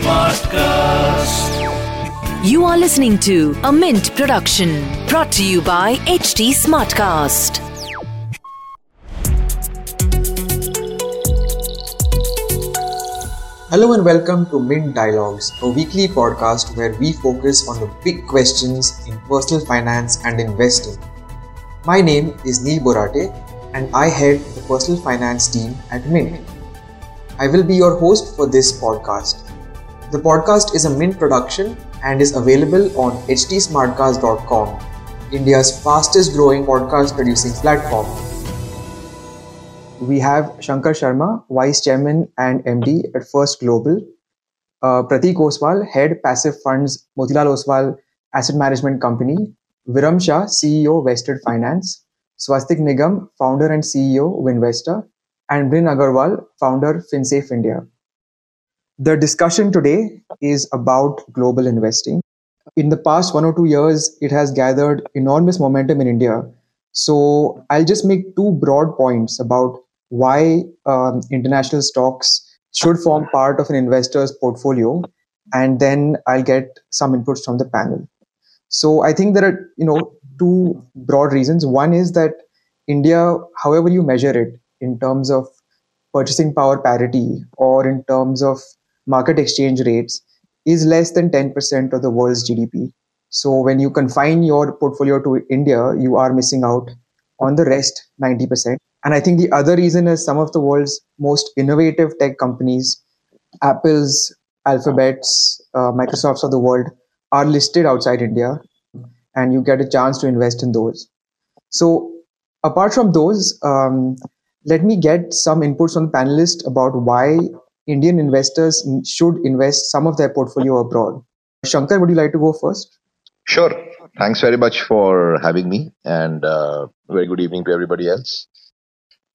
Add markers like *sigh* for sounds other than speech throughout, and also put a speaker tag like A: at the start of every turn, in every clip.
A: Smartcast.
B: You are listening to a Mint production brought to you by HT Smartcast.
C: Hello and welcome to Mint Dialogues, a weekly podcast where we focus on the big questions in personal finance and investing. My name is Neil Borate and I head the personal finance team at Mint. I will be your host for this podcast. The podcast is a Mint production and is available on htsmartcast.com, India's fastest growing podcast producing platform. We have Shankar Sharma, Vice Chairman and MD at First Global, uh, Pratik Oswal, Head Passive Funds, Motilal Oswal Asset Management Company, Viram Shah, CEO Vested Finance, Swastik Nigam, Founder and CEO Winvesta, and Mrin Agarwal, Founder FinSafe India. The discussion today is about global investing. In the past one or two years, it has gathered enormous momentum in India. So I'll just make two broad points about why um, international stocks should form part of an investor's portfolio, and then I'll get some inputs from the panel. So I think there are, you know, two broad reasons. One is that India, however you measure it, in terms of purchasing power parity or in terms of market exchange rates is less than 10% of the world's GDP. So when you confine your portfolio to India, you are missing out on the rest 90%. And I think the other reason is some of the world's most innovative tech companies, Apple's, Alphabet's, uh, Microsoft's of the world, are listed outside India, and you get a chance to invest in those. So apart from those, um, let me get some inputs from the panelists about why Indian investors should invest some of their portfolio abroad. Shankar, would you like to go first?
D: Sure. Thanks very much for having me, and uh, very good evening to everybody else.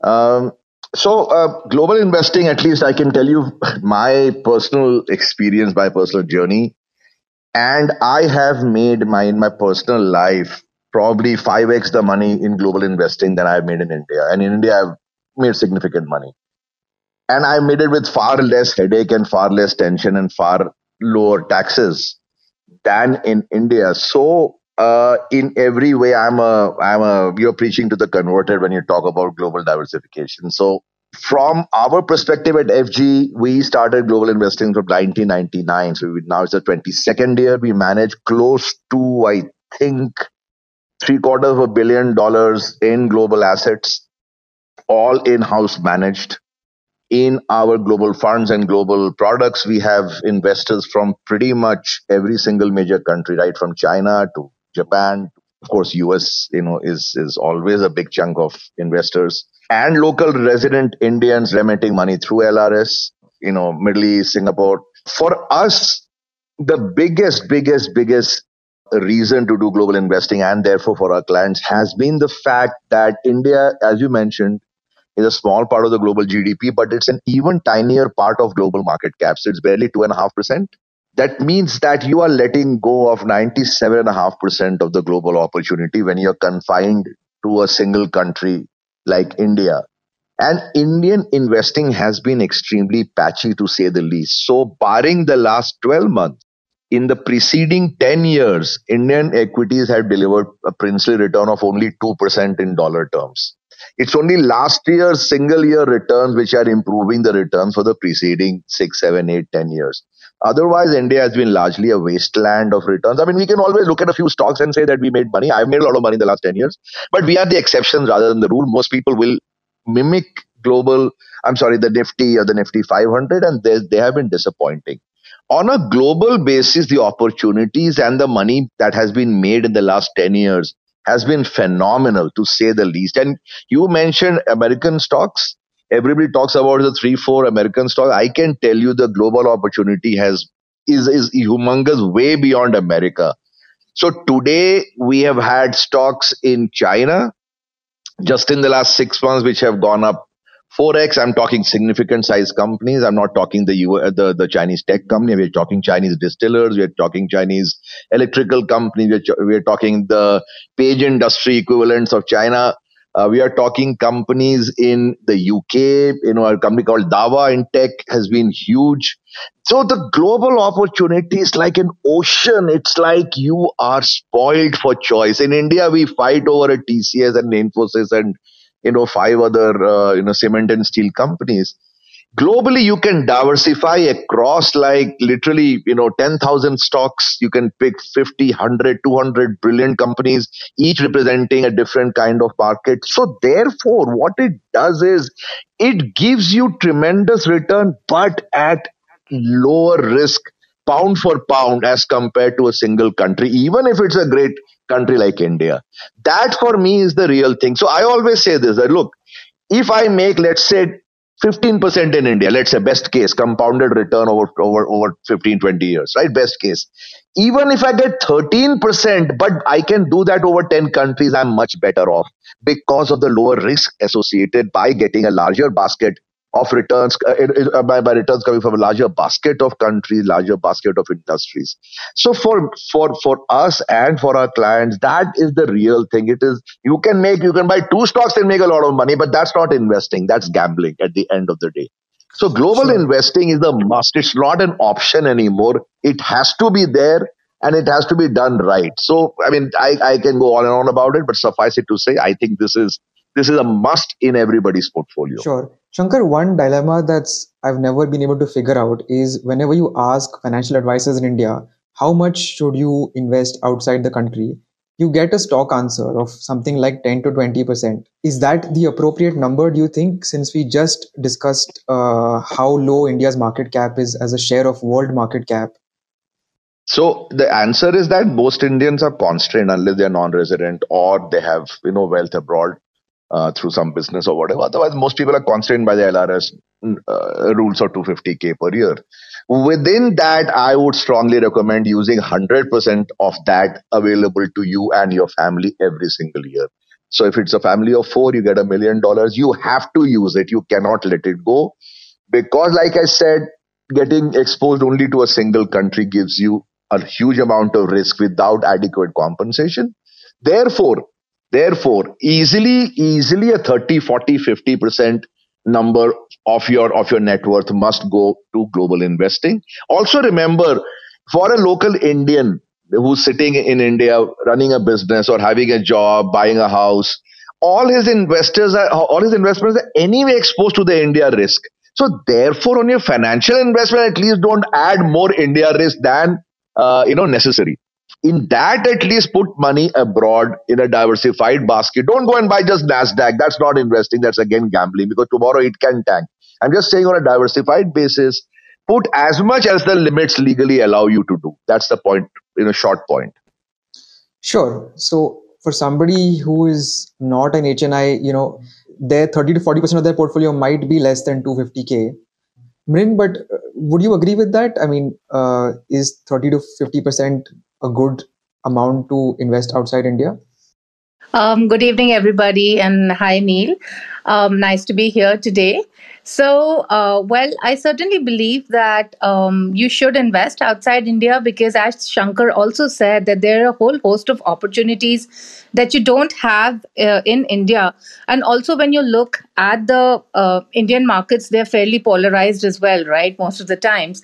D: Um, so, uh, global investing, at least I can tell you *laughs* my personal experience, my personal journey, and I have made my in my personal life probably 5x the money in global investing than I've made in India. And in India, I've made significant money and I made it with far less headache and far less tension and far lower taxes than in India. So uh, in every way, I'm a I'm a you're preaching to the converted when you talk about global diversification. So from our perspective at FG, we started global investing from 1999. So we, now it's the 22nd year. We manage close to I think three quarters of a billion dollars in global assets, all in-house managed in our global funds and global products, we have investors from pretty much every single major country, right from China to Japan. Of course, US, you know, is is always a big chunk of investors and local resident Indians remitting money through LRS, you know, Middle East, Singapore. For us, the biggest, biggest, biggest reason to do global investing and therefore for our clients has been the fact that India, as you mentioned, is a small part of the global GDP, but it's an even tinier part of global market caps. It's barely 2.5%. That means that you are letting go of 97.5% of the global opportunity when you're confined to a single country like India. And Indian investing has been extremely patchy to say the least. So, barring the last 12 months, in the preceding 10 years, Indian equities had delivered a princely return of only 2% in dollar terms. It's only last year's single year returns which are improving the returns for the preceding six, seven, eight, ten years. Otherwise, India has been largely a wasteland of returns. I mean, we can always look at a few stocks and say that we made money. I've made a lot of money in the last 10 years, but we are the exceptions rather than the rule. Most people will mimic global, I'm sorry, the Nifty or the Nifty 500, and they, they have been disappointing. On a global basis, the opportunities and the money that has been made in the last 10 years has been phenomenal to say the least. And you mentioned American stocks. Everybody talks about the three, four American stocks. I can tell you the global opportunity has is is humongous, way beyond America. So today we have had stocks in China just in the last six months, which have gone up 4x. I'm talking significant size companies. I'm not talking the U- the the Chinese tech company. We're talking Chinese distillers. We're talking Chinese electrical companies. We're, we're talking the page industry equivalents of China. Uh, we are talking companies in the UK. You know, a company called Dawa in tech has been huge. So the global opportunity is like an ocean. It's like you are spoiled for choice. In India, we fight over a TCS and Infosys and you know five other uh, you know cement and steel companies. Globally you can diversify across like literally you know 10000 stocks. You can pick 50 100 200 brilliant companies each representing a different kind of market. So therefore what it does is it gives you tremendous return but at lower risk pound for pound as compared to a single country. Even if it's a great country like india that for me is the real thing so i always say this that look if i make let's say 15% in India, let's say best case, compounded return over, over, over 15, 20 years, right? Best case. Even if I get 13%, but I can do that over 10 countries, I'm much better off because of the lower risk associated by getting a larger basket of returns uh, uh, by, by returns coming from a larger basket of countries larger basket of industries. So for for for us and for our clients that is the real thing. It is you can make you can buy two stocks and make a lot of money but that's not investing. That's gambling at the end of the day. So global sure. investing is the must. It's not an option anymore. It has to be there and it has to be done right. So i mean i i can go on and on about it but suffice it to say i think this is this is a must in everybody's portfolio.
C: Sure. Shankar, one dilemma that's I've never been able to figure out is whenever you ask financial advisors in India, how much should you invest outside the country? You get a stock answer of something like 10 to 20%. Is that the appropriate number, do you think, since we just discussed uh, how low India's market cap is as a share of world market cap?
D: So the answer is that most Indians are constrained unless they're non-resident or they have you know wealth abroad uh, through some business or whatever. Otherwise, most people are constrained by the LRS uh, rules of 250k per year. Within that, I would strongly recommend using 100% of that available to you and your family every single year. So if it's a family of four, you get a million dollars. You have to use it. You cannot let it go because, like I said, getting exposed only to a single country gives you a huge amount of risk without adequate compensation. Therefore, Therefore, easily, easily a 30, 40, 50% number of your of your net worth must go to global investing. Also remember, for a local Indian who's sitting in India running a business or having a job, buying a house, all his investors are all his investments are anyway exposed to the India risk. So therefore, on your financial investment, at least don't add more India risk than uh, you know necessary in that at least put money abroad in a diversified basket. Don't go and buy just nasdaq. That's not investing. That's again gambling because tomorrow it can tank. I'm just saying on a diversified basis put as much as the limits legally allow you to do. That's the point in a short point.
C: Sure. So for somebody who is not an hni you know their 30 to 40 percent of their portfolio might be less than 250k Mrin, but uh, would you agree with that? I mean, uh, is 30 to 50 percent a good amount to invest outside India?
E: Um, good evening, everybody, and hi, Neil. Um, nice to be here today. So, uh, well, I certainly believe that um, you should invest outside India because, as Shankar also said, that there are a whole host of opportunities that you don't have uh, in India. And also, when you look at the uh, Indian markets, they're fairly polarized as well, right? Most of the times.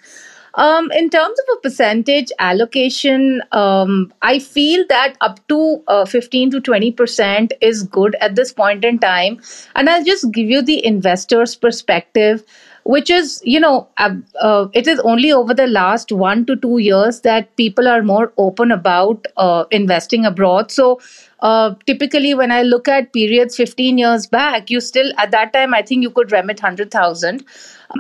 E: Um, in terms of a percentage allocation, um, I feel that up to uh, 15 to 20% is good at this point in time. And I'll just give you the investor's perspective which is you know uh, uh, it is only over the last one to two years that people are more open about uh, investing abroad so uh, typically when i look at periods 15 years back you still at that time i think you could remit 100000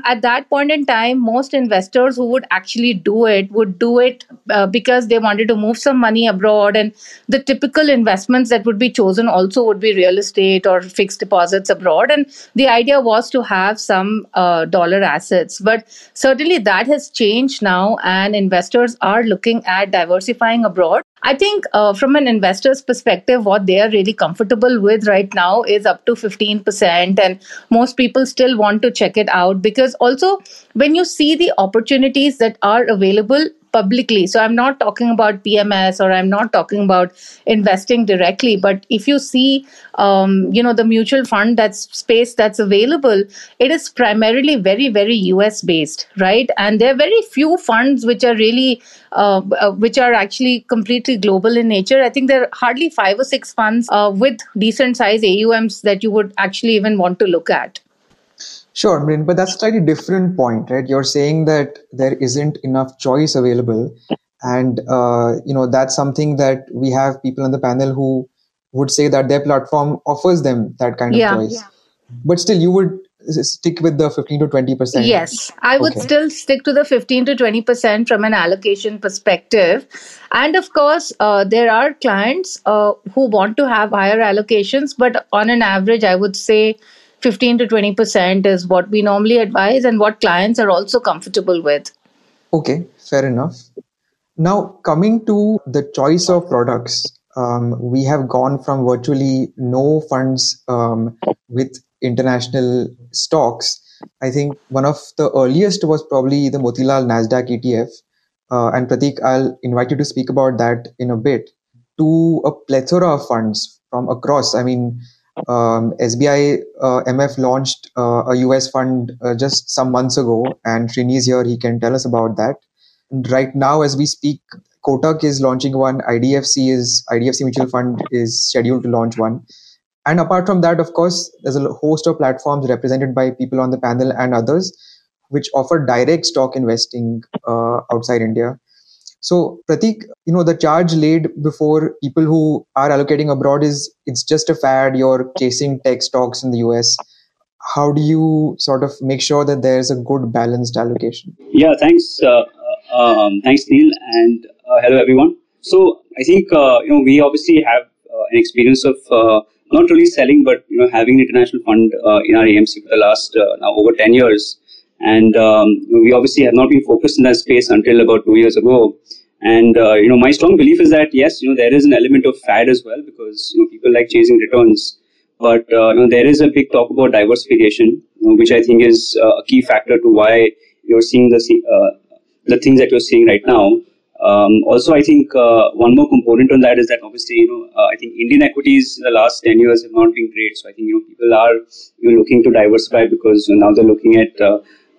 E: at that point in time, most investors who would actually do it would do it uh, because they wanted to move some money abroad. And the typical investments that would be chosen also would be real estate or fixed deposits abroad. And the idea was to have some uh, dollar assets. But certainly that has changed now, and investors are looking at diversifying abroad. I think uh, from an investor's perspective, what they are really comfortable with right now is up to 15%. And most people still want to check it out because also when you see the opportunities that are available, publicly. So I'm not talking about PMS or I'm not talking about investing directly. But if you see, um, you know, the mutual fund that's space that's available, it is primarily very, very US based, right? And there are very few funds which are really, uh, uh, which are actually completely global in nature. I think there are hardly five or six funds uh, with decent size AUMs that you would actually even want to look at.
C: Sure, but that's a slightly different point, right? You're saying that there isn't enough choice available, and uh, you know that's something that we have people on the panel who would say that their platform offers them that kind of
E: Yeah.
C: choice. But still, you would stick with the 15 to 20 percent.
E: Yes, I would
C: Okay.
E: still stick to the 15 to 20% from an allocation perspective. And of course, uh, there are clients uh, who want to have higher allocations, but on an average, I would say 15 to 20% is what we normally advise and what clients are also comfortable with.
C: Okay, fair enough. Now, coming to the choice of products, um, we have gone from virtually no funds um, with international stocks. I think one of the earliest was probably the Motilal Nasdaq ETF. Uh, and Pratik, I'll invite you to speak about that in a bit. To a plethora of funds from across. I mean, um, SBI uh, MF launched uh, a US fund uh, just some months ago, and Srini is here. He can tell us about that. And right now, as we speak, Kotak is launching one. IDFC is IDFC Mutual Fund is scheduled to launch one. And apart from that, of course, there's a host of platforms represented by people on the panel and others, which offer direct stock investing uh, outside India. So, Pratik, you know, the charge laid before people who are allocating abroad is it's just a fad. You're chasing tech stocks in the US. How do you sort of make sure that there's a good balanced allocation?
F: Yeah, thanks, uh, uh, um, thanks Neil, and uh, hello everyone. So I think uh, you know we obviously have uh, an experience of uh, not really selling, but you know having an international fund in our AMC for the last now over ten years, and um, we obviously have not been focused in that space until about two years ago. And uh, you know, my strong belief is that yes, you know, there is an element of fad as well because you know people like chasing returns, but uh, you know, there is a big talk about diversification, you know, which I think is uh, a key factor to why you're seeing the uh, the things that you're seeing right now. Um, also, I think uh, one more component on that is that obviously, you know, uh, I think Indian equities in the last 10 years have not been great. So I think, you know, people are you know, looking to diversify because you know, now they're looking at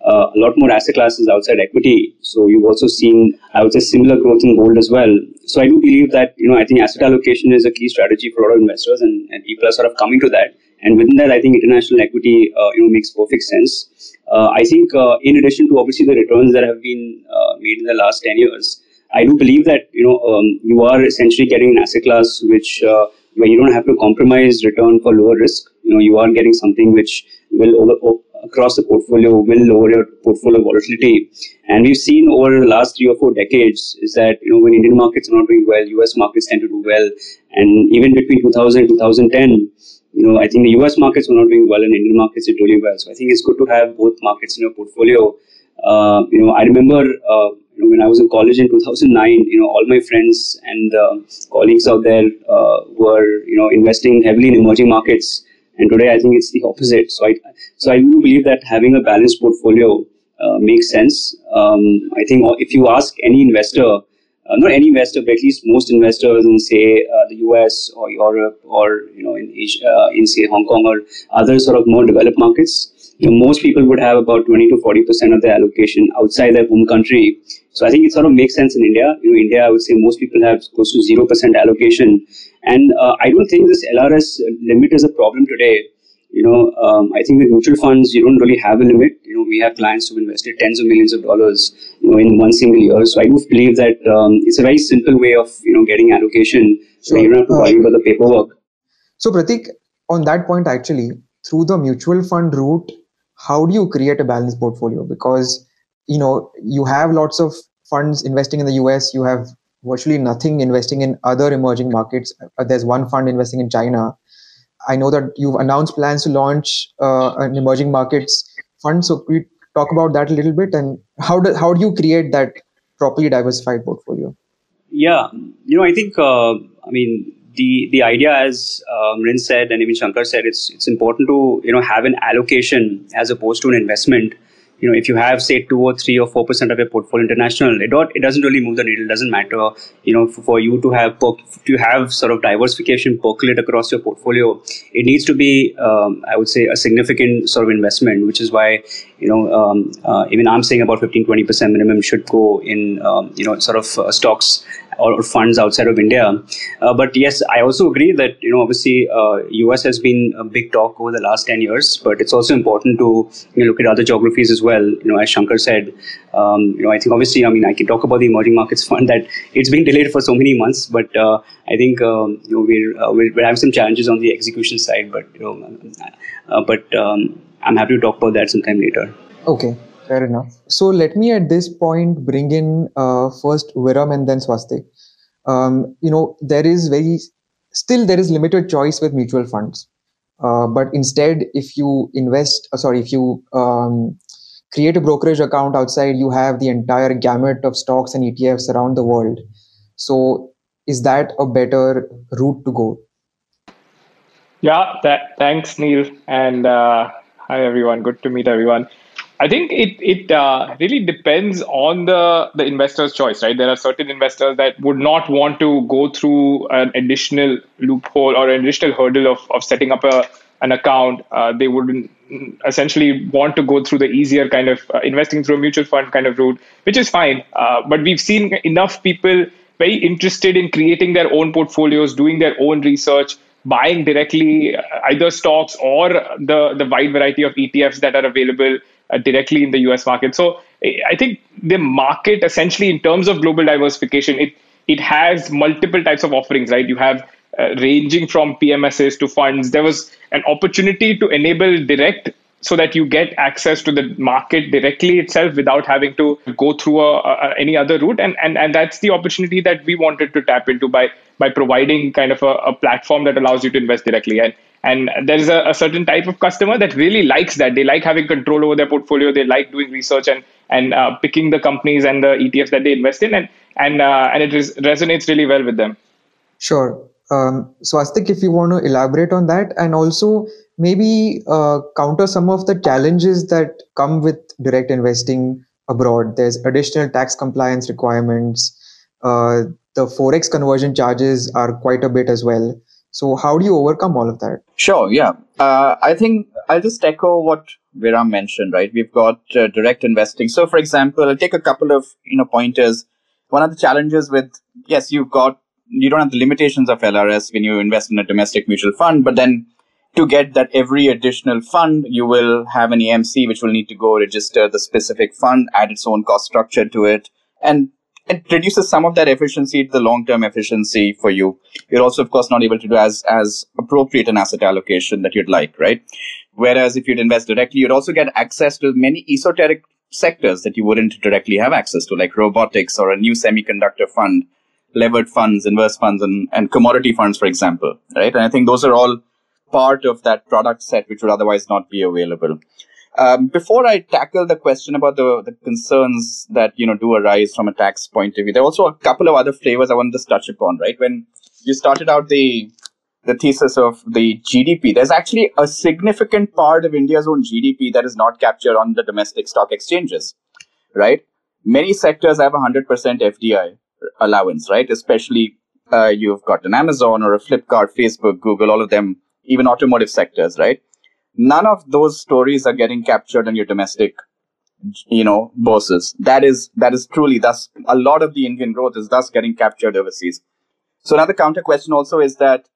F: uh, a lot more asset classes outside equity. So you've also seen, I would say, similar growth in gold as well. So I do believe that, you know, I think asset allocation is a key strategy for a lot of investors and, and people are sort of coming to that. And within that, I think international equity, uh, you know, makes perfect sense. Uh, I think, uh, in addition to obviously the returns that have been uh, made in the last 10 years, I do believe that you know um, you are essentially getting an asset class which uh, where you don't have to compromise return for lower risk. You know, you are getting something which will over, across the portfolio will lower your portfolio volatility. And we've seen over the last three or four decades is that you know when Indian markets are not doing well, US markets tend to do well, and even between 2000 and 2010 you know, I think the US markets were not doing well and Indian markets did really well. So I think it's good to have both markets in your portfolio. Uh, you know, I remember uh, you know, when I was in college in 2009, you know, all my friends and uh, colleagues out there uh, were, you know, investing heavily in emerging markets. And today I think it's the opposite. So I, so I do believe that having a balanced portfolio uh, makes sense. Um, I think if you ask any investor, uh, not any investor, but at least most investors in say uh, the US or Europe or you know in Asia, uh, in say Hong Kong or other sort of more developed markets, you know, most people would have about 20 to 40 percent of their allocation outside their home country. So I think it sort of makes sense in India. You know, India, I would say most people have close to zero percent allocation, and uh, I don't think this LRS limit is a problem today you know, um, I think with mutual funds, you don't really have a limit. You know, we have clients who've invested tens of millions of dollars, you know, in one single year. So I do believe that um, it's a very simple way of, you know, getting allocation. So you don't have to worry about the paperwork.
C: So, Pratik, on that point, actually, through the mutual fund route, how do you create a balanced portfolio? Because you know you have lots of funds investing in the US, you have virtually nothing investing in other emerging markets. Uh, There's one fund investing in China. I know that you've announced plans to launch uh, an emerging markets fund. So, could you talk about that a little bit and how do how do you create that properly diversified portfolio?
F: Yeah, you know, I think, uh, I mean, the the idea, as um, Rin said and even Shankar said, it's it's important to you know have an allocation as opposed to an investment. you know if you have say two or three or four percent of your portfolio international, it don't, it doesn't really move the needle. It doesn't matter. You know for, for you to have to have sort of diversification percolate across your portfolio, it needs to be um, I would say a significant sort of investment, which is why you know um, uh, even I'm saying about 15 20 percent minimum should go in um, you know sort of uh, stocks or, funds outside of India. Uh, but yes, I also agree that you know obviously US uh, has been a big talk over the last ten years, but it's also important to you know, look at other geographies as well. You know, as Shankar said, um, you know I think obviously I mean I can talk about the emerging markets *laughs* fund that it's been delayed for so many months, but uh, I think um, you know we're, we're, we're having some challenges on the execution side, but you know, but um, I'm happy to talk about that sometime later.
C: Okay. Fair enough. So let me at this point bring in uh, first Viram and then Swastik. Um, you know, there is very still there is limited choice with mutual funds. Uh, but instead, if you invest, uh, sorry, if you um, create a brokerage account outside, you have the entire gamut of stocks and ETFs around the world. So, is that a better route to go?
G: Yeah, that, thanks, Neil. And uh, hi, everyone. Good to meet everyone. I think it it uh, really depends on the the investor's choice, right? There are certain investors that would not want to go through an additional loophole or an additional hurdle of of setting up a an account. Uh, they would essentially want to go through the easier kind of uh, investing through a mutual fund kind of route, which is fine. Uh, but we've seen enough people very interested in creating their own portfolios, doing their own research, buying directly uh, either stocks or the the wide variety of ETFs that are available uh, directly in the US market. So I think the market essentially in terms of global diversification, it it has multiple types of offerings, right? You have uh, ranging from PMSs to funds. There was an opportunity to enable direct so that you get access to the market directly itself without having to go through a, a, any other route and, and and that's the opportunity that we wanted to tap into by by providing kind of a, a platform that allows you to invest directly and and there is a, a, certain type of customer that really likes that. They like having control over their portfolio. They like doing research and and uh, picking the companies and the ETFs that they invest in, and and uh, and it res- resonates really well with them.
C: Sure. Um, Swastik, if you want to elaborate on that, and also maybe uh, counter some of the challenges that come with direct investing abroad. There's additional tax compliance requirements. Uh, the forex conversion charges are quite a bit as well. So how do you overcome all of that?
H: Sure. Yeah. Uh, I think I'll just echo what Viram mentioned. Right. We've got uh, direct investing. So, for example, I'll take a couple of you know pointers. One of the challenges with yes, you've got you don't have the limitations of LRS when you invest in a domestic mutual fund, but then to get that every additional fund, you will have an AMC which will need to go register the specific fund, add its own cost structure to it, and it reduces some of that efficiency to the long-term efficiency for you. You're also, of course, not able to do as as appropriate an asset allocation that you'd like, right? Whereas if you'd invest directly, you'd also get access to many esoteric sectors that you wouldn't directly have access to, like robotics or a new semiconductor fund, levered funds, inverse funds, and, and commodity funds, for example, right? And I think those are all part of that product set which would otherwise not be available. Um, before I tackle the question about the, the concerns that you know do arise from a tax point of view, there are also a couple of other flavors I wanted to touch upon. Right when you started out the the thesis of the GDP, there's actually a significant part of India's own GDP that is not captured on the domestic stock exchanges. Right, many sectors have 100% FDI allowance. Right, especially uh, you've got an Amazon or a Flipkart, Facebook, Google, all of them, even automotive sectors. Right none of those stories are getting captured in your domestic you know bourses that is that is truly thus a lot of the indian growth is thus getting captured overseas so another counter question also is that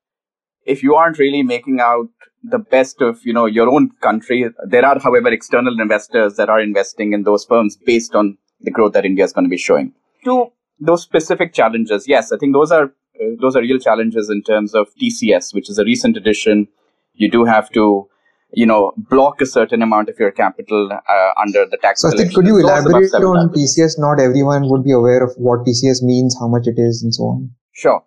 H: if you aren't really making out the best of you know your own country there are however external investors that are investing in those firms based on the growth that india is going to be showing to those specific challenges yes i think those are uh, those are real challenges in terms of tcs which is a recent addition you do have to you know, block a certain amount of your capital uh, under the tax.
C: So, could you elaborate on TCS? Not everyone would be aware of what TCS means, how much it is, and so on.
H: Sure.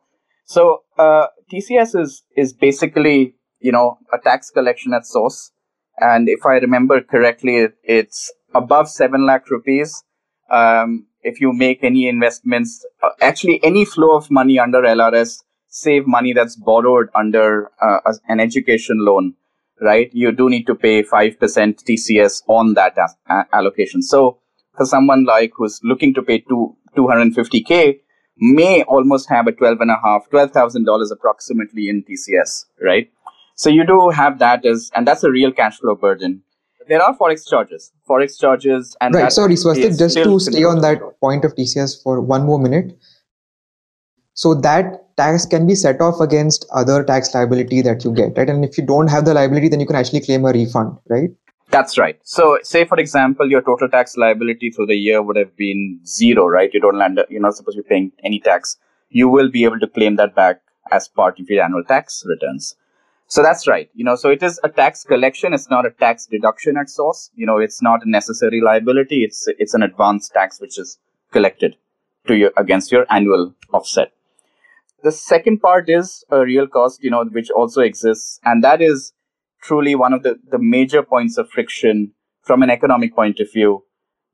H: So, uh, TCS is is basically you know a tax collection at source, and if I remember correctly, it's above seven lakh rupees. Um, if you make any investments, uh, actually any flow of money under LRS, save money that's borrowed under uh, an education loan right, you do need to pay 5% TCS on that a- allocation. So for someone like who's looking to pay two, 250K, may almost have a twelve and a half, twelve thousand dollars approximately in TCS, right? So you do have that as, and that's a real cash flow burden. There are forex charges, forex charges, and
C: right. Sorry, Swastik, just to stay on that point of TCS for one more minute. So that tax can be set off against other tax liability that you get, right? And if you don't have the liability, then you can actually claim a refund, right?
H: That's right. So, say for example, your total tax liability through the year would have been zero, right? You don't land, you're not supposed to be paying any tax. You will be able to claim that back as part of your annual tax returns. So that's right. You know, so it is a tax collection. It's not a tax deduction at source. You know, it's not a necessary liability. It's it's an advanced tax which is collected to your against your annual offset. The second part is a real cost, you know, which also exists, and that is truly one of the, the major points of friction from an economic point of view,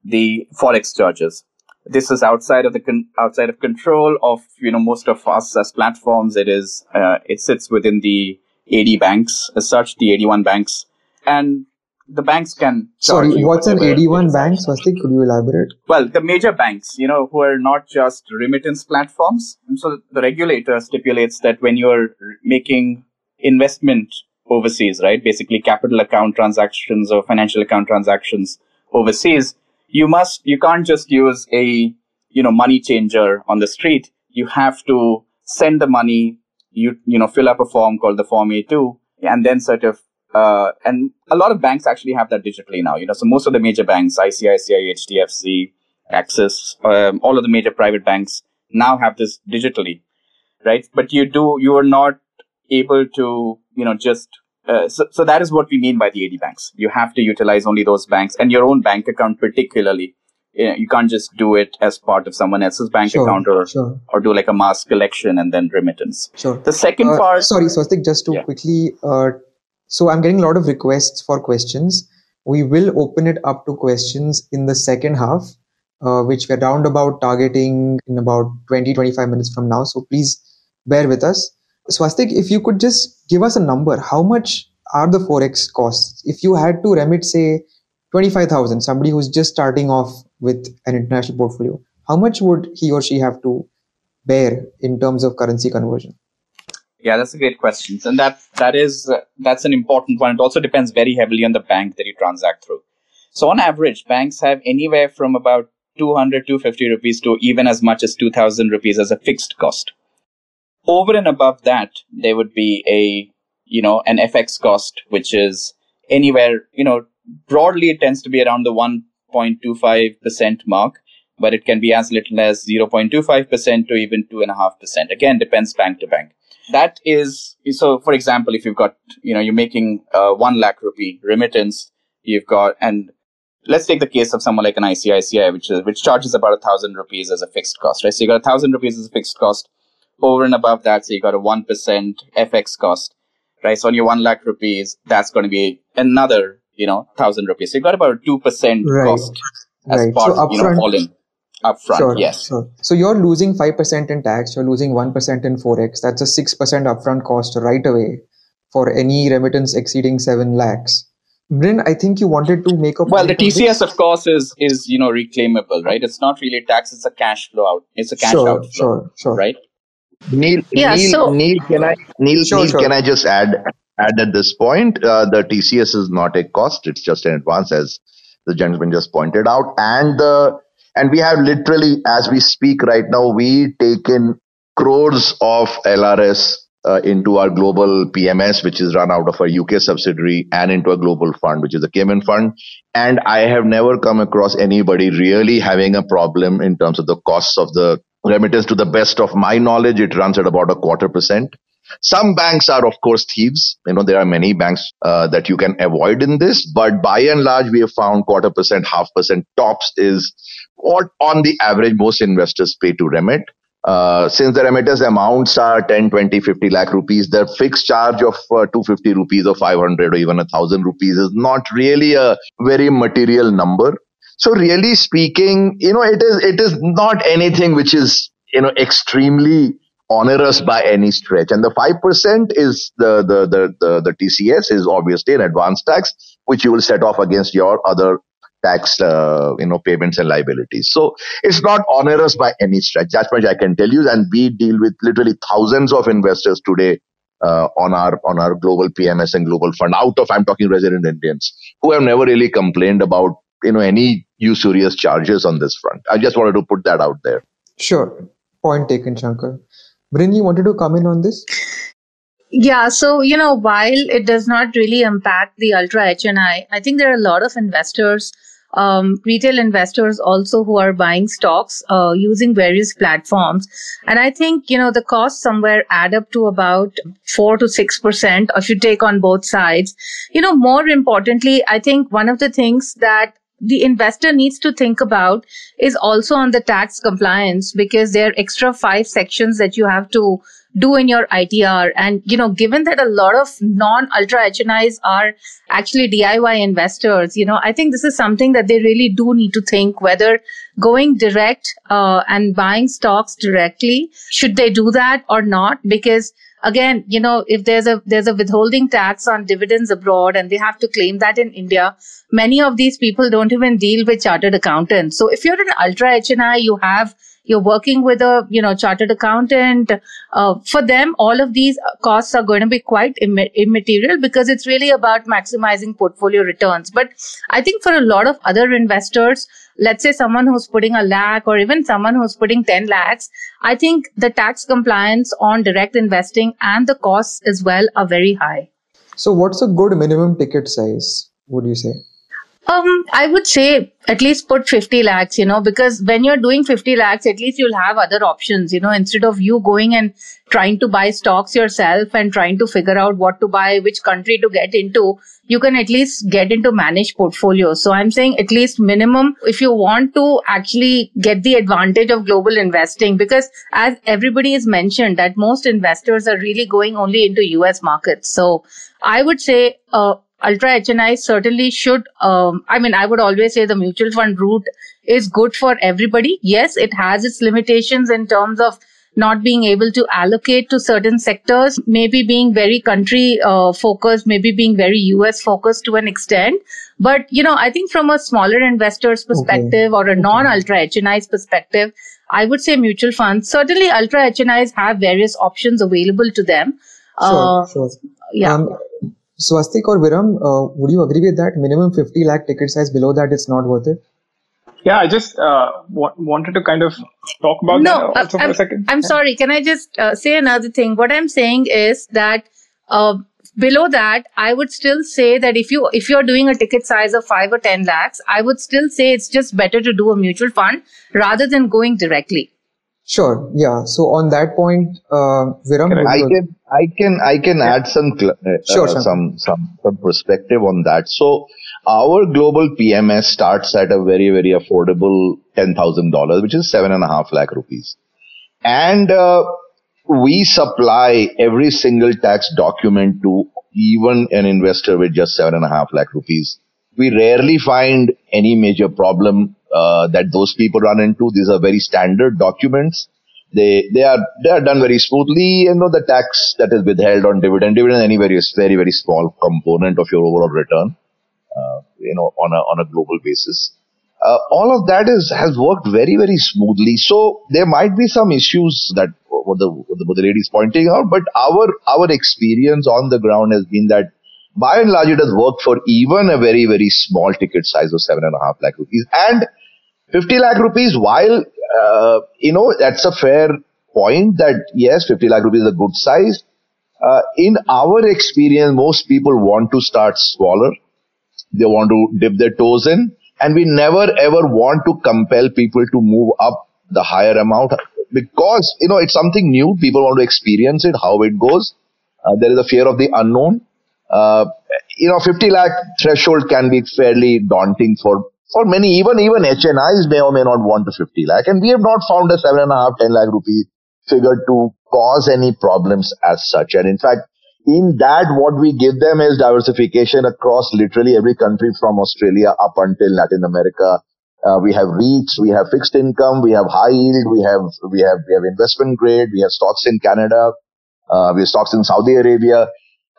H: the forex charges. This is outside of the con- outside of control of you know most of us as platforms. It is uh, it sits within the AD banks as such, the AD1 banks, and the banks can. charge
C: Sorry, what's an
H: whatever it
C: 81
H: is.
C: bank? Swastik, could you elaborate?
H: Well, the major banks, you know, who are not just remittance platforms. And so the regulator stipulates that when you're making investment overseas, right, basically capital account transactions or financial account transactions overseas, you must, you can't just use a, you know, money changer on the street. You have to send the money, you, you know, fill up a form called the Form A2 and then sort of uh, and a lot of banks actually have that digitally now. You know, so most of the major banks, ICICI, HDFC, Axis, um, all of the major private banks now have this digitally, right? But you do, you are not able to, you know, just. Uh, so, so that is what we mean by the AD banks. You have to utilize only those banks and your own bank account, particularly. You, know, you can't just do it as part of someone else's bank
C: Sure,
H: account or
C: sure.
H: or do like a mass collection and then remittance.
C: Sure.
H: The second
C: Uh,
H: part,
C: Sorry, Swastik, just to
H: Yeah.
C: quickly. Uh, so I'm getting a lot of requests for questions. We will open it up to questions in the second half, uh, which we're roundabout targeting in about 20 25 minutes from now. So please bear with us. Swastik, if you could just give us a number, how much are the forex costs? If you had to remit, say, 25,000, somebody who's just starting off with an international portfolio, how much would he or she have to bear in terms of currency conversion?
H: Yeah, that's a great question, and that that is uh, that's an important one. It also depends very heavily on the bank that you transact through. So on average, banks have anywhere from about 200, 250 rupees to even as much as 2000 rupees as a fixed cost. Over and above that, there would be a, you know, an FX cost, which is anywhere, you know, broadly it tends to be around the 1 0.25% mark, but it can be as little as 0.25% to even 2.5%. Again, depends bank to bank. That is, so for example, if you've got, you know, you're making uh, 1 lakh rupee remittance, you've got, and let's take the case of someone like an ICICI, which, is, which charges about a 1,000 rupees as a fixed cost, right? So you got a 1,000 rupees as a fixed cost. Over and above that, so you got a 1% FX cost, right? So on your 1 lakh rupees, that's going to be another you know thousand rupees so you got about 2%
C: Right.
H: cost as
C: Right.
H: part
C: So
H: you know
C: upfront-
H: all in upfront
C: Sure,
H: yes
C: sure. So you're losing 5% in tax, you're losing 1% in Forex. That's a 6% upfront cost right away for any remittance exceeding 7 lakhs. Mrin, I think you wanted to make a
H: Well, the
C: point on this.
H: TCS, of course, is is you know reclaimable, right? It's not really a tax; it's a cash flow out. It's a cash
C: Sure,
H: outflow,
C: sure, sure.
H: right?
D: Neil,
E: Yeah,
D: Neil,
E: so-
D: Neil, can I, Neil,
C: Sure,
D: Neil
C: sure.
D: can I just add, add at this point, uh, the TCS is not a cost; it's just an advance, as the gentleman just pointed out, and the and we have literally, as we speak right now, we take in crores of LRS uh, into our global PMS, which is run out of our UK subsidiary, and into a global fund, which is a Cayman fund. And I have never come across anybody really having a problem in terms of the costs of the remittance. To the best of my knowledge, it runs at about a quarter percent. Some banks are, of course, thieves. You know, there are many banks uh, that you can avoid in this, but by and large, we have found quarter percent, half percent tops is what on the average most investors pay to remit. Uh, since the remittance amounts are 10, 20, 50 lakh rupees, the fixed charge of uh, 250 rupees or 500 or even a thousand rupees is not really a very material number. So really speaking, you know, it is, it is not anything which is, you know, extremely onerous by any stretch. And the 5% is the, the, the, the, the TCS is obviously an advanced tax, which you will set off against your other tax, uh, you know, payments and liabilities. So it's not onerous by any stretch. That much I can tell you. And we deal with literally thousands of investors today uh, on our on our global PMS and global fund. Out of I'm talking resident Indians who have never really complained about you know any usurious charges on this front. I just wanted to put that out there.
C: Sure, point taken, Shankar. Mrin, you wanted to come in on this?
E: Yeah, so you know, while it does not really impact the ultra HNI, I think there are a lot of investors, um, retail investors also who are buying stocks uh, using various platforms, and I think you know the costs somewhere add up to about four to six percent if you take on both sides. You know, more importantly, I think one of the things that the investor needs to think about is also on the tax compliance because there are extra five sections that you have to do in your ITR. And, you know, given that a lot of non ultra HNIs are actually DIY investors, you know, I think this is something that they really do need to think whether going direct uh, and buying stocks directly, should they do that or not? Because again, you know, if there's a there's a withholding tax on dividends abroad and they have to claim that in India, many of these people don't even deal with chartered accountants. So if you're an ultra HNI, you have you're working with a you know chartered accountant uh, for them all of these costs are going to be quite Im- immaterial because it's really about maximizing portfolio returns but i think for a lot of other investors let's say someone who's putting a lakh or even someone who's putting 10 lakhs i think the tax compliance on direct investing and the costs as well are very high.
C: So what's a good minimum ticket size would you say
E: um, I would say at least put 50 lakhs, you know, because when you're doing 50 lakhs, at least you'll have other options, you know, instead of you going and trying to buy stocks yourself and trying to figure out what to buy, which country to get into, you can at least get into managed portfolios. So I'm saying at least minimum if you want to actually get the advantage of global investing, because as everybody has mentioned that most investors are really going only into US markets. So I would say, uh, ultra HNI certainly should. Um, I mean, I would always say the mutual fund route is good for everybody. Yes, it has its limitations in terms of not being able to allocate to certain sectors, maybe being very country uh, focused, maybe being very US focused to an extent. But, you know, I think from a smaller investor's perspective okay. or a okay. non ultra HNI's perspective, I would say mutual funds. Certainly, ultra HNIs have various options available to them.
C: Sure, uh, sure. Yeah. Um, Swastik or Viram, uh, would you agree with that? Minimum 50 lakh ticket size, below that, it's not worth it?
G: Yeah, I just uh, w- wanted to kind of talk about no, that also
E: I'm,
G: for a second.
E: I'm sorry. Can I just uh, say another thing? What I'm saying is that uh, below that, I would still say that if you if you're doing a ticket size of five or ten lakhs, I would still say it's just better to do a mutual fund rather than going directly.
C: Sure. Yeah. So on that point, uh, Viram,
D: I can I can I can add some uh, sure, uh, some some some perspective on that. So our global PMS starts at a very very affordable ten thousand dollars, which is seven and a half lakh rupees, and uh, we supply every single tax document to even an investor with just seven and a half lakh rupees. We rarely find any major problem uh, that those people run into. These are very standard documents. They they are they are done very smoothly. You know the tax that is withheld on dividend. Dividend any very very very small component of your overall return. Uh, you know on a on a global basis. Uh, all of that is has worked very very smoothly. So there might be some issues that what the what the, what the lady is pointing out, but our our experience on the ground has been that by and large, it has worked for even a very, very small ticket size of seven and a half lakh rupees. And 50 lakh rupees, while, uh, you know, that's a fair point that yes, 50 lakh rupees is a good size. Uh, in our experience, most people want to start smaller. They want to dip their toes in. And we never ever want to compel people to move up the higher amount because, you know, it's something new. People want to experience it, how it goes. Uh, there is a fear of the unknown. Uh, you know, 50 lakh threshold can be fairly daunting for for many, even even HNIs may or may not want to 50 lakh, and we have not found a seven and a half, 10 lakh rupee figure to cause any problems as such. And in fact, in that, what we give them is diversification across literally every country from Australia up until Latin America, Uh, we have REITs, we have fixed income, we have high yield, we have we have we have investment grade, we have stocks in Canada, uh, we have stocks in Saudi Arabia.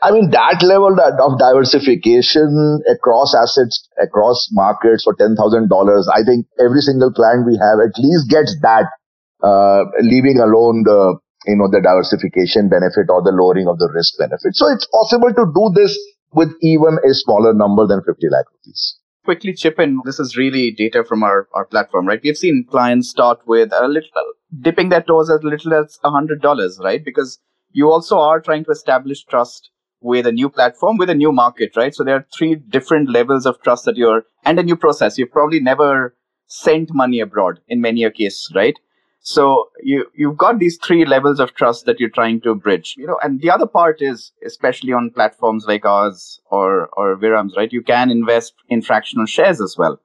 D: I mean that level of diversification across assets, across markets for ten thousand dollars. I think every single client we have at least gets that, uh, leaving alone the you know the diversification benefit or the lowering of the risk benefit. So it's possible to do this with even a smaller number than fifty lakh rupees
H: quickly chip in. This is really data from our, our platform, right? We've seen clients start with a little, dipping their toes as little as $100, right? Because you also are trying to establish trust with a new platform, with a new market, right? So there are three different levels of trust that you're, and a new process. You've probably never sent money abroad in many a case, right? So you you've got these three levels of trust that you're trying to bridge, you know. And the other part is, especially on platforms like ours or or Viram's, right? You can invest in fractional shares as well,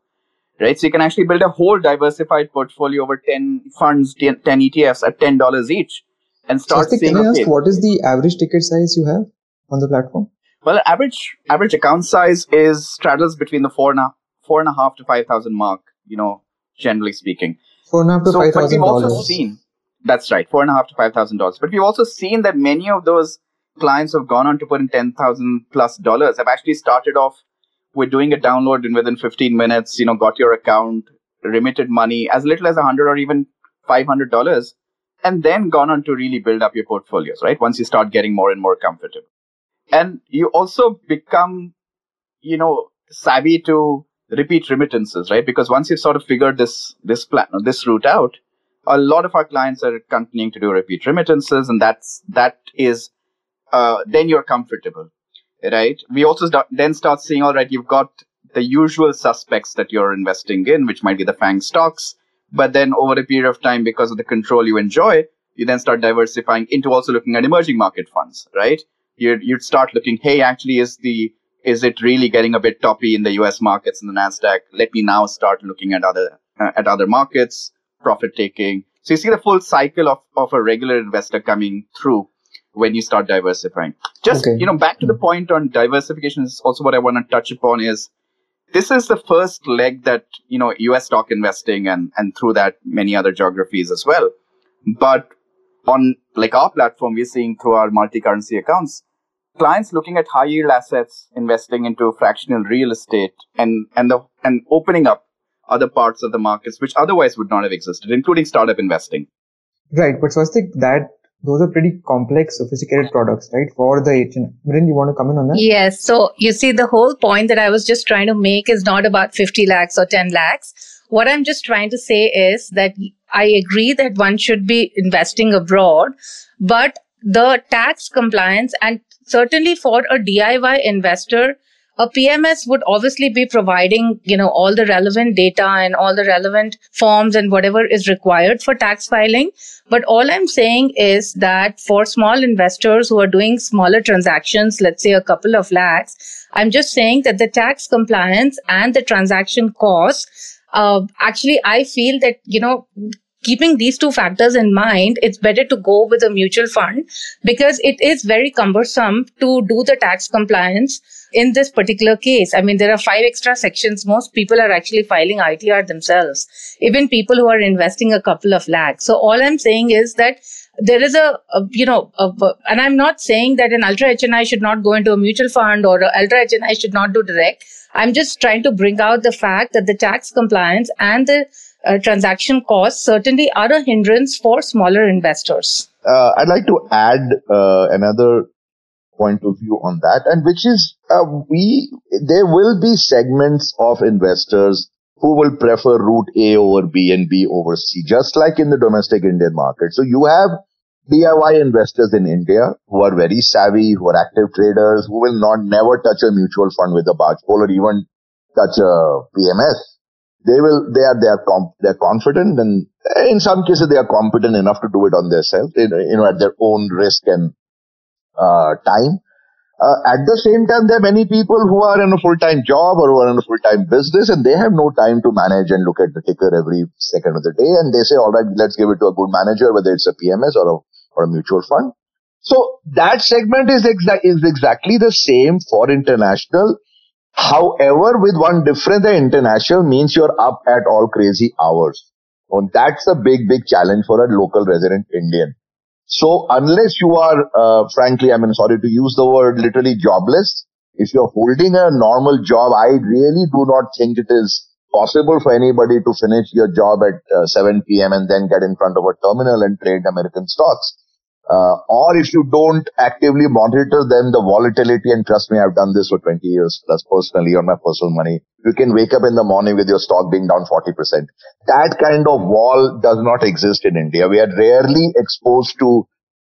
H: right? So you can actually build a whole diversified portfolio over ten funds, 10, 10 ETFs at ten dollars each, and start.
C: Swastik, can I ask what is the average ticket size you have on the platform?
H: Well, average average account size is straddles between the four and a, four and a half to five thousand mark. You know, generally speaking.
C: Four and a half to so, five thousand dollars.
H: Seen that's right, four and a half to five thousand dollars. But we've also seen that many of those clients who've gone on to put in ten thousand plus dollars have actually started off with doing a download in within fifteen minutes. You know, got your account, remitted money as little as a hundred or even five hundred dollars, and then gone on to really build up your portfolios. Right, once you start getting more and more comfortable, and you also become, you know, savvy to repeat remittances, right? Because once you've sort of figured this this plan this route out, a lot of our clients are continuing to do repeat remittances, and that's that is uh, then you're comfortable, right? We also start, then start seeing, all right, you've got the usual suspects that you're investing in, which might be the FANG stocks, but then over a period of time, because of the control you enjoy, you then start diversifying into also looking at emerging market funds, right? You'd, you'd start looking, hey, actually, is the is it really getting a bit toppy in the US markets and the Nasdaq? Let me now start looking at other uh, at other markets, profit taking. So you see the full cycle of, of a regular investor coming through when you start diversifying. Just okay. you know, back to the point on diversification is also what I want to touch upon is this is the first leg that you know US stock investing and and through that many other geographies as well. But on like our platform, we're seeing through our multi-currency accounts, clients looking at high yield assets, investing into fractional real estate, and and the and opening up other parts of the markets which otherwise would not have existed, including startup investing.
C: Right, but Swastik, that those are pretty complex, sophisticated products, right? For the HN. Mrin, you want to come in on that?
E: Yes. So you see, the whole point that I was just trying to make is not about 50 lakhs or 10 lakhs. What I'm just trying to say is that I agree that one should be investing abroad, but the tax compliance and certainly for a DIY investor, a PMS would obviously be providing, you know, all the relevant data and all the relevant forms and whatever is required for tax filing. But all I'm saying is that for small investors who are doing smaller transactions, let's say a couple of lakhs, I'm just saying that the tax compliance and the transaction costs, uh, actually, I feel that, you know, keeping these two factors in mind, it's better to go with a mutual fund because it is very cumbersome to do the tax compliance in this particular case. I mean, there are five extra sections. Most people are actually filing ITR themselves, even people who are investing a couple of lakhs. So all I'm saying is that there is a, a you know, a, and I'm not saying that an ultra HNI should not go into a mutual fund or an ultra HNI should not do direct. I'm just trying to bring out the fact that the tax compliance and the uh, transaction costs certainly are a hindrance for smaller investors.
D: Uh, I'd like to add uh, another point of view on that, and which is uh, we there will be segments of investors who will prefer route A over B and B over C, just like in the domestic Indian market. So you have DIY investors in India who are very savvy, who are active traders, who will not never touch a mutual fund with a barge pole or even touch a PMS they will they are they are comp, they're confident and in some cases they are competent enough to do it on themselves you know at their own risk and uh, time. Uh, at the same time there are many people who are in a full-time job or who are in a full-time business and they have no time to manage and look at the ticker every second of the day and they say all right let's give it to a good manager whether it's a pms or a, or a mutual fund. So that segment is, exa- is exactly the same for international However, with one difference, the international means you're up at all crazy hours. And that's a big, big challenge for a local resident Indian. So unless you are, uh, frankly, I mean, sorry to use the word literally jobless, if you're holding a normal job, I really do not think it is possible for anybody to finish your job at uh, 7 p.m. and then get in front of a terminal and trade American stocks. Uh, or if you don't actively monitor them, the volatility, and trust me, I've done this for 20 years plus personally on my personal money. You can wake up in the morning with your stock being down 40%. That kind of wall does not exist in India. We are rarely exposed to,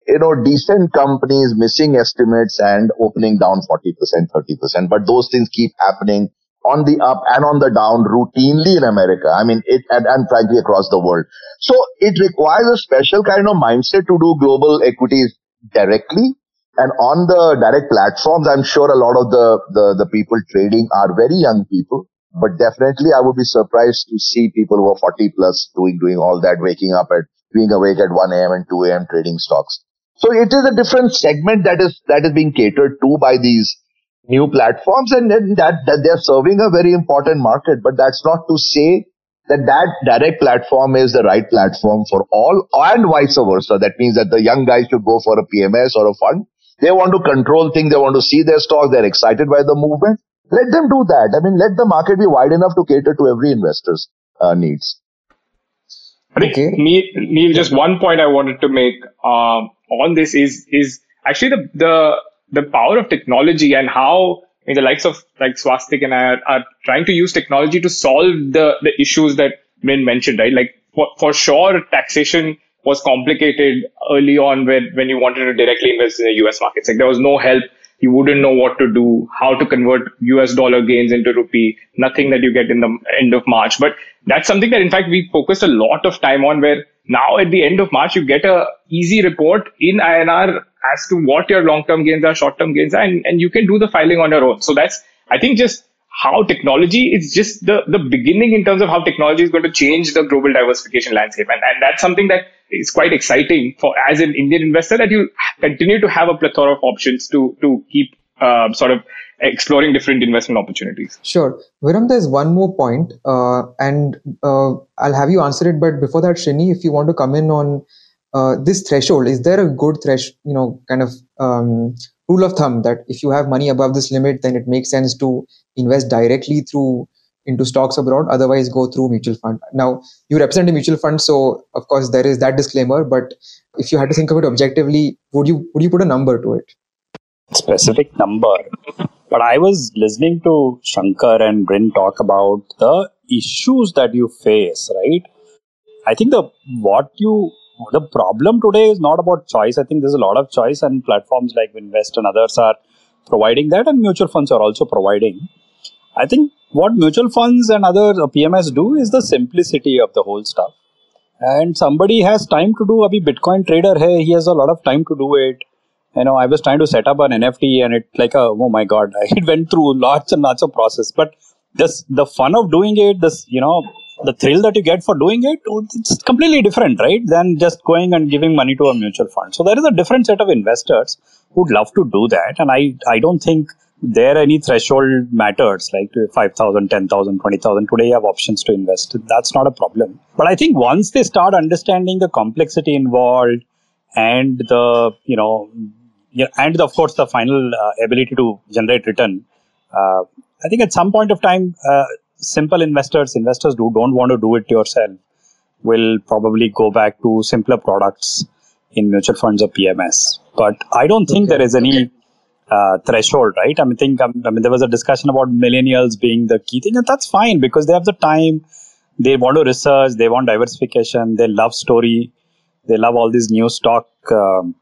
D: you know, decent companies missing estimates and opening down 40%, 30%. But those things keep happening on the up and on the down routinely in America. I mean, it, and, and frankly across the world. So it requires a special kind of mindset to do global equities directly. And on the direct platforms, I'm sure a lot of the, the, the people trading are very young people. But definitely I would be surprised to see people who are 40 plus doing, doing all that, waking up at, being awake at 1 a.m. and 2 a.m. trading stocks. So it is a different segment that is, that is being catered to by these new platforms and that, that they're serving a very important market. But that's not to say that that direct platform is the right platform for all and vice versa. That means that the young guys should go for a PMS or a fund. They want to control things. They want to see their stocks. They're excited by the movement. Let them do that. I mean, let the market be wide enough to cater to every investor's uh, needs.
G: I think okay. Neil, Neil, just one point I wanted to make um, on this is is actually the the the power of technology and how I mean, the likes of like Swastik and I are, are, trying to use technology to solve the, the issues that Mrin mentioned, right? Like for, for sure, taxation was complicated early on when, when you wanted to directly invest in the US markets. Like there was no help. You wouldn't know what to do, how to convert US dollar gains into rupee, nothing that you get in the end of March. But that's something that in fact we focused a lot of time on where now at the end of March, you get a easy report in INR as to what your long-term gains are, short-term gains are, and, and you can do the filing on your own. So that's, I think, just how technology is just the, the beginning in terms of how technology is going to change the global diversification landscape. And, and that's something that is quite exciting for as an Indian investor that you continue to have a plethora of options to, to keep uh, sort of exploring different investment opportunities.
C: Sure. Viram, there's one more point, uh, and uh, I'll have you answer it. But before that, Srini, if you want to come in on uh, this threshold is there a good thresh you know kind of um, rule of thumb that if you have money above this limit then it makes sense to invest directly through into stocks abroad otherwise go through mutual fund now you represent a mutual fund so of course there is that disclaimer but if you had to think of it objectively would you would you put a number to it
I: specific number but i was listening to shankar and Mrin talk about the issues that you face right i think the what you the problem today is not about choice. I think there's a lot of choice, and platforms like Invest and others are providing that, and mutual funds are also providing. I think what mutual funds and other PMS do is the simplicity of the whole stuff. And somebody has time to do a Bitcoin trader. Hey, he has a lot of time to do it. You know, I was trying to set up an NFT, and it like a, oh my god, *laughs* it went through lots and lots of process. But just the fun of doing it, this you know, the thrill that you get for doing it oh, it's completely different right than just going and giving money to a mutual fund so there is a different set of investors who'd love to do that and i i don't think there any threshold matters like 5000 10000 20000 today you have options to invest that's not a problem but i think once they start understanding the complexity involved and the you know and of course the final uh, ability to generate return uh, i think at some point of time uh, simple investors, investors who don't want to do it yourself, will probably go back to simpler products in mutual funds or PMS. But I don't think okay. there is any uh, threshold, right? I mean, think I mean there was a discussion about millennials being the key thing, and that's fine because they have the time. They want to research. They want diversification. They love story. They love all these new stock, um,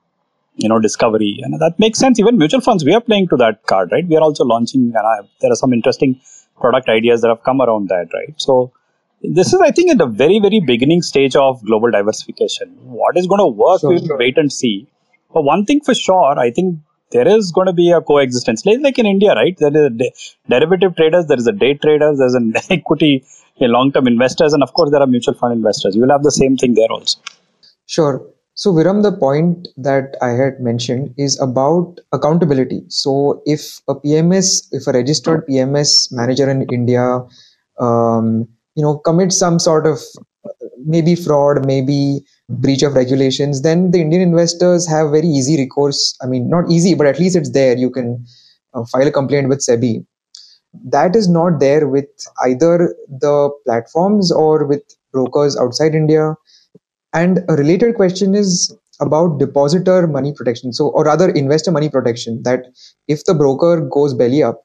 I: you know, discovery, and that makes sense. Even mutual funds, we are playing to that card, right? We are also launching, and there are some interesting product ideas that have come around that, right? So this is, I think, at the very, very beginning stage of global diversification. What is going to work, sure, we'll sure. wait and see. But one thing for sure, I think there is going to be a coexistence, like in India, right? There is de- derivative traders, there is a day traders, there's an *laughs* equity, long-term investors, and of course there are mutual fund investors. You will have the same thing there also.
C: Sure. So, Viram, the point that I had mentioned is about accountability. So, if a PMS, if a registered PMS manager in India, um, you know, commits some sort of maybe fraud, maybe breach of regulations, then the Indian investors have very easy recourse. I mean, not easy, but at least it's there. You can uh, file a complaint with SEBI. That is not there with either the platforms or with brokers outside India and a related question is about depositor money protection. So, or rather, investor money protection. That if the broker goes belly up,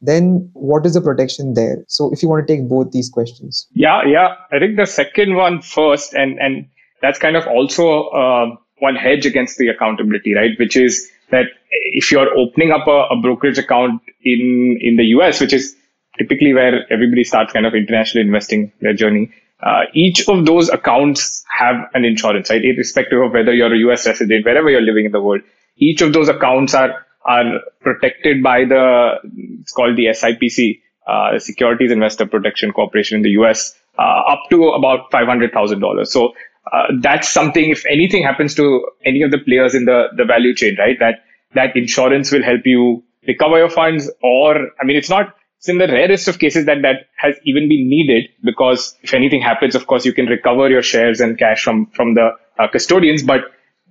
C: then what is the protection there? So, if you want to take both these questions.
G: Yeah, yeah. I think the second one first, and and that's kind of also uh, one hedge against the accountability, right? Which is that if you're opening up a, a brokerage account in in the US, which is typically where everybody starts kind of international investing their journey uh, each of those accounts have an insurance, right? Irrespective of whether you're a US resident, wherever you're living in the world, each of those accounts are are protected by the it's called the SIPC, uh, the Securities Investor Protection Corporation in the US, uh, up to about five hundred thousand dollars. So uh, that's something. If anything happens to any of the players in the the value chain, right, that that insurance will help you recover your funds. Or I mean, it's not it's in the rarest of cases that that has even been needed because if anything happens, of course, you can recover your shares and cash from, from the uh, custodians, but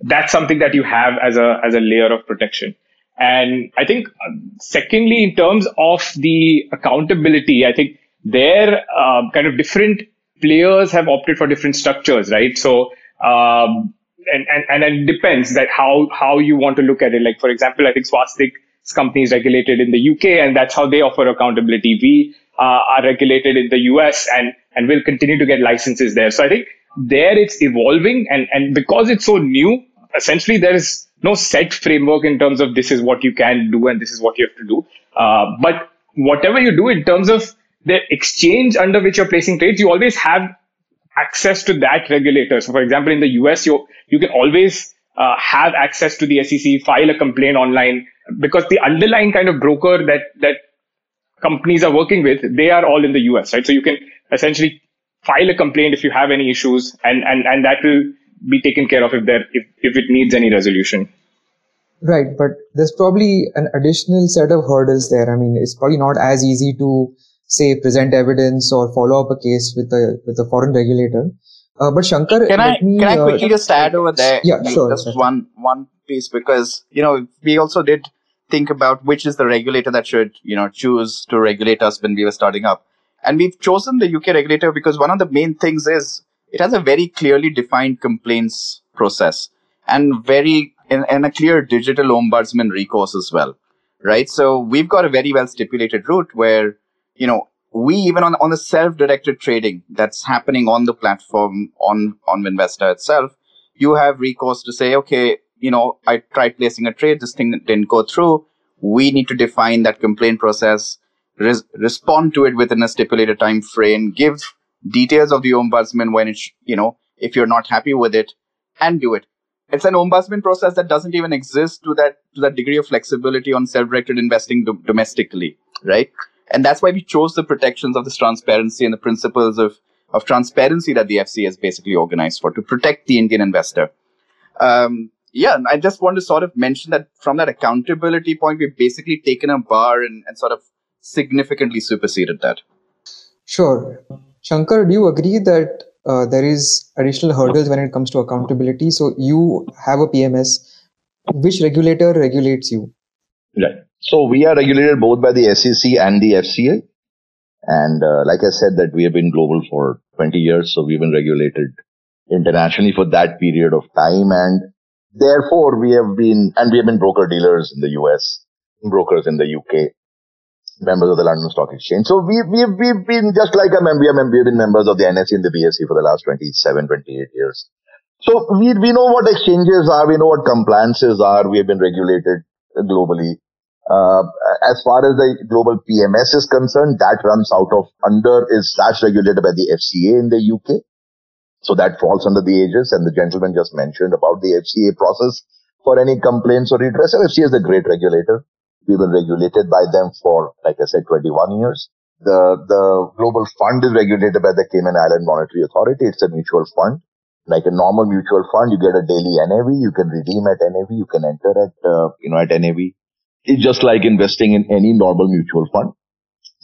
G: that's something that you have as a, as a layer of protection. And I think, uh, secondly, in terms of the accountability, I think there uh, kind of different players have opted for different structures, right? So, um, and, and, and it depends that how, how you want to look at it. Like, for example, I think Swastik companies regulated in the UK, and that's how they offer accountability. We uh, are regulated in the US, and and will continue to get licenses there. So I think there it's evolving, and and because it's so new, essentially there is no set framework in terms of this is what you can do and this is what you have to do. Uh, but whatever you do in terms of the exchange under which you're placing trades, you always have access to that regulator. So, for example, in the US, you you can always uh, have access to the SEC, file a complaint online, because the underlying kind of broker that that companies are working with, they are all in the US, right? So you can essentially file a complaint if you have any issues, and and and that will be taken care of if there if, if it needs any resolution.
C: Right, but there's probably an additional set of hurdles there. I mean, it's probably not as easy to say present evidence or follow up a case with a with a foreign regulator. Uh, but Shankar,
H: can I me, can I quickly uh, just add over there?
C: Yeah, sure.
H: Just one one piece because you know we also did think about which is the regulator that should, you know, choose to regulate us when we were starting up. And we've chosen the UK regulator because one of the main things is it has a very clearly defined complaints process and very in, in a clear digital ombudsman recourse as well. Right. So we've got a very well stipulated route where, you know, we even on, on the self-directed trading that's happening on the platform on, on Winvesta itself, you have recourse to say, okay, you know, I tried placing a trade, this thing didn't go through. We need to define that complaint process, res- respond to it within a stipulated time frame, give details of the ombudsman when it's, you know, if you're not happy with it, and do it. It's an ombudsman process that doesn't even exist to that to that degree of flexibility on self-directed investing do- domestically, right? And that's why we chose the protections of this transparency and the principles of of transparency that the FCA has basically organized for to protect the Indian investor. Um, yeah, I just want to sort of mention that from that accountability point, we've basically taken a bar and, and sort of significantly superseded that.
C: Sure. Shankar, do you agree that uh, there is additional hurdles when it comes to accountability? So you have a PMS. Which regulator regulates you?
D: Right. So we are regulated both by the SEC and the FCA. And uh, like I said, that we have been global for 20 years. So we've been regulated internationally for that period of time. And Therefore, we have been, and we have been broker dealers in the US, brokers in the UK, members of the London Stock Exchange. So we, we, we've been just like a member, we have been members of the NSE and the BSE for the last 27, 28 years. So we, we know what exchanges are, we know what compliances are, we have been regulated globally. Uh, as far as the global PMS is concerned, that runs out of under is that's regulated by the FCA in the UK. So that falls under the aegis. And the gentleman just mentioned about the FCA process for any complaints or redress. FCA is a great regulator. We've been regulated by them for, like I said, 21 years. The, the global fund is regulated by the Cayman Island Monetary Authority. It's a mutual fund. Like a normal mutual fund, you get a daily NAV, you can redeem at NAV, you can enter at, uh, you know, at NAV. It's just like investing in any normal mutual fund.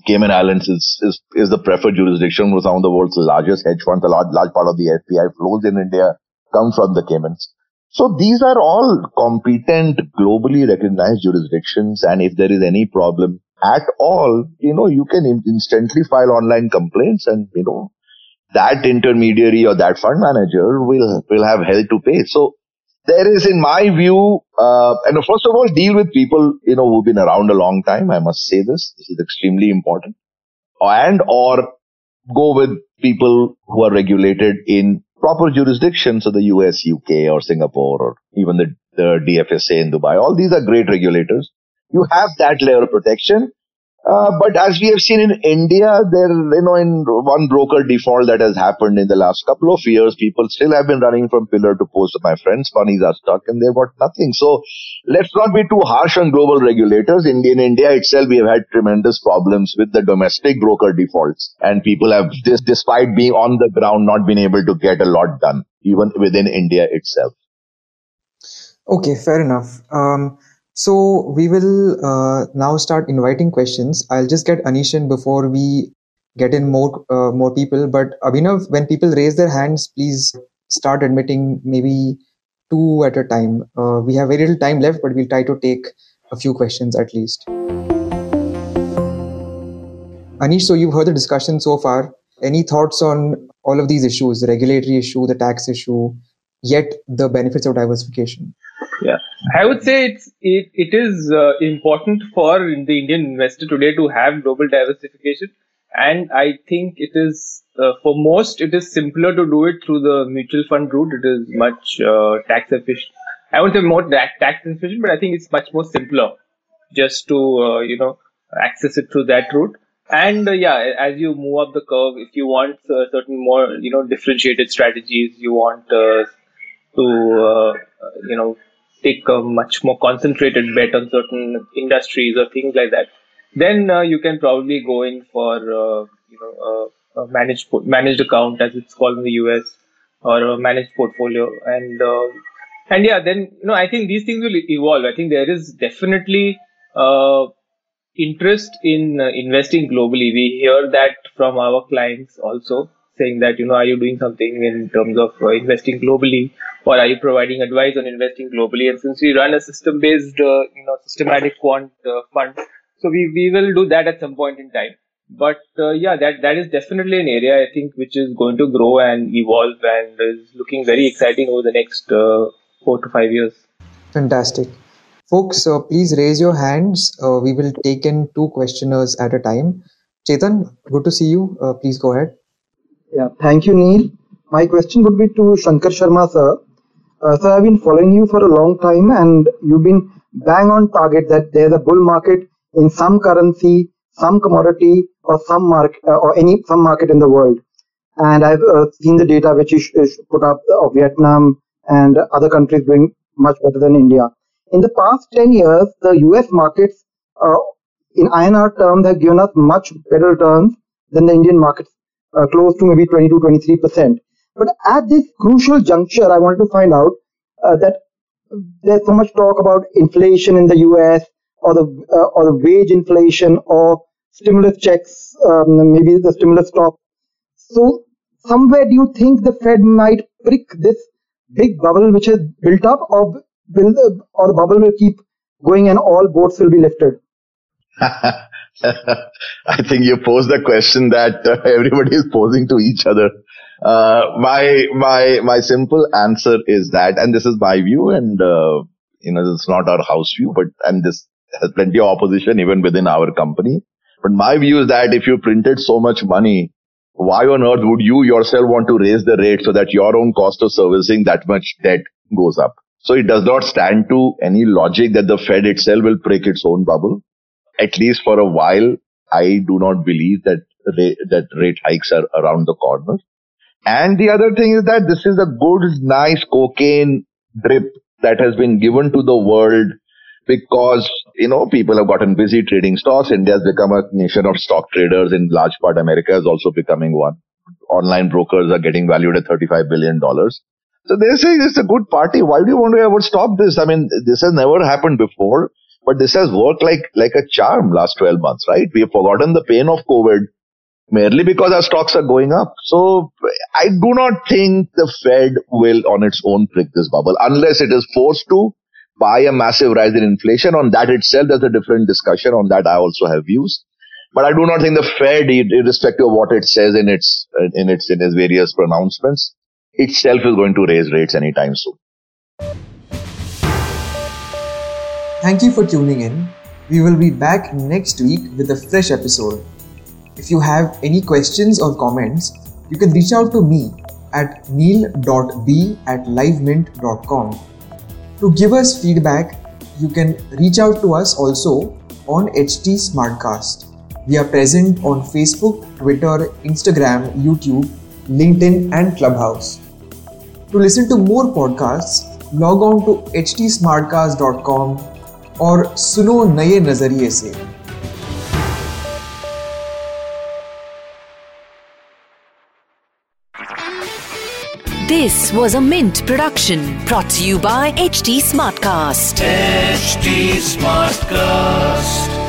D: Cayman Islands is, is, is the preferred jurisdiction for some of the world's largest hedge funds. A large, large part of the FPI flows in India come from the Caymans. So these are all competent, globally recognized jurisdictions. And if there is any problem at all, you know, you can instantly file online complaints and, you know, that intermediary or that fund manager will, will have hell to pay. So there is, in my view, uh, and first of all, deal with people, you know, who've been around a long time. I must say this. This is extremely important. And or go with people who are regulated in proper jurisdictions of the US, UK or Singapore or even the, the DFSA in Dubai. All these are great regulators. You have that layer of protection. Uh, but as we have seen in India, there, you know, in one broker default that has happened in the last couple of years, people still have been running from pillar to post. My friends' monies are stuck and they've got nothing. So let's not be too harsh on global regulators. In India itself, we have had tremendous problems with the domestic broker defaults and people have this, despite being on the ground, not been able to get a lot done, even within India itself.
C: Okay, fair enough. Um, so we will uh, now start inviting questions. I'll just get Anishan before we get in more uh, more people. But Abhinav, when people raise their hands, please start admitting maybe two at a time. Uh, we have very little time left, but we'll try to take a few questions at least. Anish, so you've heard the discussion so far. Any thoughts on all of these issues, the regulatory issue, the tax issue, yet the benefits of diversification?
J: Yeah, I would say it's it, it is uh, important for the Indian investor today to have global diversification, and I think it is uh, for most it is simpler to do it through the mutual fund route. It is much uh, tax efficient. I would say more tax efficient, but I think it's much more simpler just to uh, you know access it through that route. And uh, yeah, as you move up the curve, if you want uh, certain more you know differentiated strategies, you want to you know take a much more concentrated bet on certain industries or things like that, then uh, you can probably go in for uh, you know a managed managed account as it's called in the US or a managed portfolio and uh, and yeah then you know I think these things will evolve. I think there is definitely uh, interest in uh, investing globally. We hear that from our clients also saying that you know are you doing something in terms of uh, investing globally? Or are you providing advice on investing globally? And since we run a system based uh, you know systematic quant uh, fund so we, we will do that at some point in time. But uh, yeah that that is definitely an area i think which is going to grow and evolve and is looking very exciting over the next uh, 4 to 5 years.
C: Fantastic. Folks uh, please raise your hands. We will take in two questioners at a time. Chetan good to see you. Please go ahead
K: yeah, thank you, Neil. My question would be to Shankar Sharma, sir. Uh, sir, I've been following you for a long time, and you've been bang on target that there's a bull market in some currency, some commodity, or some market, uh, or any some market in the world. And I've uh, seen the data which you put up of Vietnam and other countries doing much better than India. In the past 10 years, the US markets uh, in INR terms have given us much better returns than the Indian markets uh, close to maybe 22, 23%. But at this crucial juncture, I wanted to find out uh, that there's so much talk about inflation in the US or the uh, or the wage inflation or stimulus checks, um, maybe the stimulus stop. So somewhere do you think the Fed might prick this big bubble which has built up, or will or the bubble will keep going and all boats will be lifted? *laughs*
D: I think you pose the question that uh, everybody is posing to each other. Uh, my my my simple answer is that, and this is my view, and uh, you know, it's not our house view, but and this has plenty of opposition even within our company. But my view is that if you printed so much money, why on earth would you yourself want to raise the rate so that your own cost of servicing that much debt goes up? So it does not stand to any logic that the Fed itself will break its own bubble at least for a while, I do not believe that rate, that rate hikes are around the corner. And the other thing is that this is a good, nice cocaine drip that has been given to the world because, you know, people have gotten busy trading stocks. India has become a nation of stock traders in large part. America is also becoming one. Online brokers are getting valued at $35 billion. So they're saying it's a good party. Why do you want to ever stop this? I mean, this has never happened before, but this has worked like, like a charm last 12 months, right? We have forgotten the pain of COVID merely because our stocks are going up. So I do not think the Fed will on its own prick this bubble unless it is forced to by a massive rise in inflation. On that itself, there's a different discussion. On that, I also have views. But I do not think the Fed, irrespective of what it says in its in its in its various pronouncements, itself is going to raise rates anytime soon.
C: Thank you for tuning in. We will be back next week with a fresh episode. If you have any questions or comments, you can reach out to me at neil.b at livemint.com. To give us feedback, you can reach out to us also on HT Smartcast. We are present on Facebook, Twitter, Instagram, YouTube, LinkedIn, and Clubhouse. To listen to more podcasts, log on to htsmartcast.com और सुनो नए नज़रिए से।
B: This was an production brought you by H T Smartcast
A: H Smartcast